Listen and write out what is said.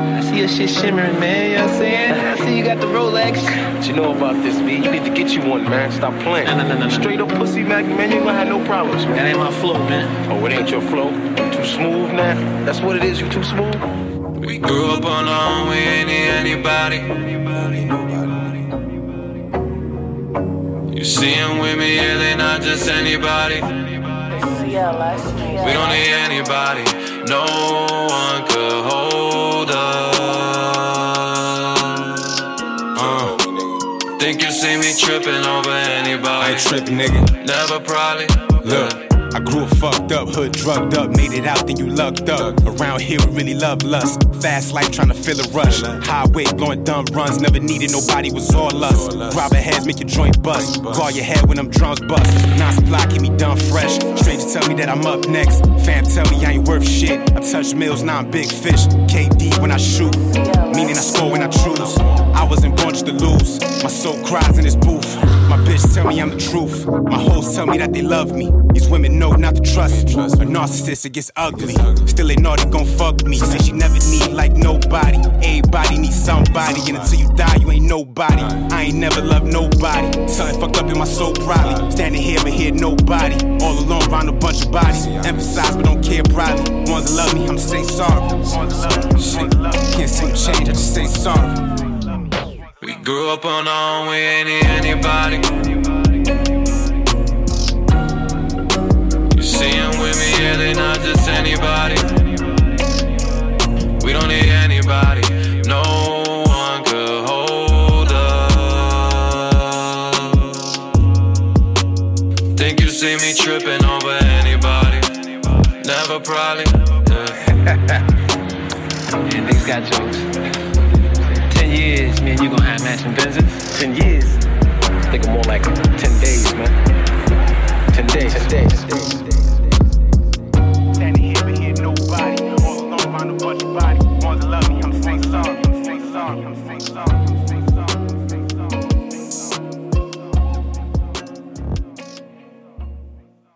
I see your shit shimmering, man. You know what I'm saying? I see you got the Rolex. What you know about this, B? You need to get you one, man. Stop playing. No, no, no, no, no. Straight up pussy, man. Man, you ain't gonna have no problems, man. That ain't my flow, man. Oh, it ain't your flow? You too smooth now? That's what it is, you too smooth? We grew up on our own, we ain't need anybody. You see them with me, yeah, they not just anybody. We don't need anybody, no think you see me tripping over anybody? I ain't tripping, nigga. Never probably. Look. I grew up fucked up, hood drugged up, made it out, then you lucked up. Around here, we really love lust. Fast life trying to fill a rush. Highway blowing dumb runs, never needed nobody, was all us. Grab heads, make your joint bust. Guard your head when them drums bust. 9supply, keep me done fresh. Strangers tell me that I'm up next. Fam tell me I ain't worth shit. I touch mills, now I'm big fish. KD when I shoot, meaning I score when I choose. I wasn't born to lose. Soul cries in this booth. My bitch tell me I'm the truth. My hoes tell me that they love me. These women know not to trust. A narcissist, it gets ugly. Still know they gon' fuck me. Say she never need like nobody. Everybody needs somebody. And until you die, you ain't nobody. I ain't never loved nobody. Something fucked up in my soul, probably. Standing here but hear nobody. All alone around a bunch of bodies. Emphasize but don't care, probably. Ones that love me, I'm say sorry. Can't seem to change, I just say sorry. Grew up on our own, we ain't need anybody. You see them with me, yeah, they not just anybody. We don't need anybody, no one could hold us. Think you see me tripping over anybody? Never probably. Yeah. Niggas got jokes. Matching Benzes? Ten years.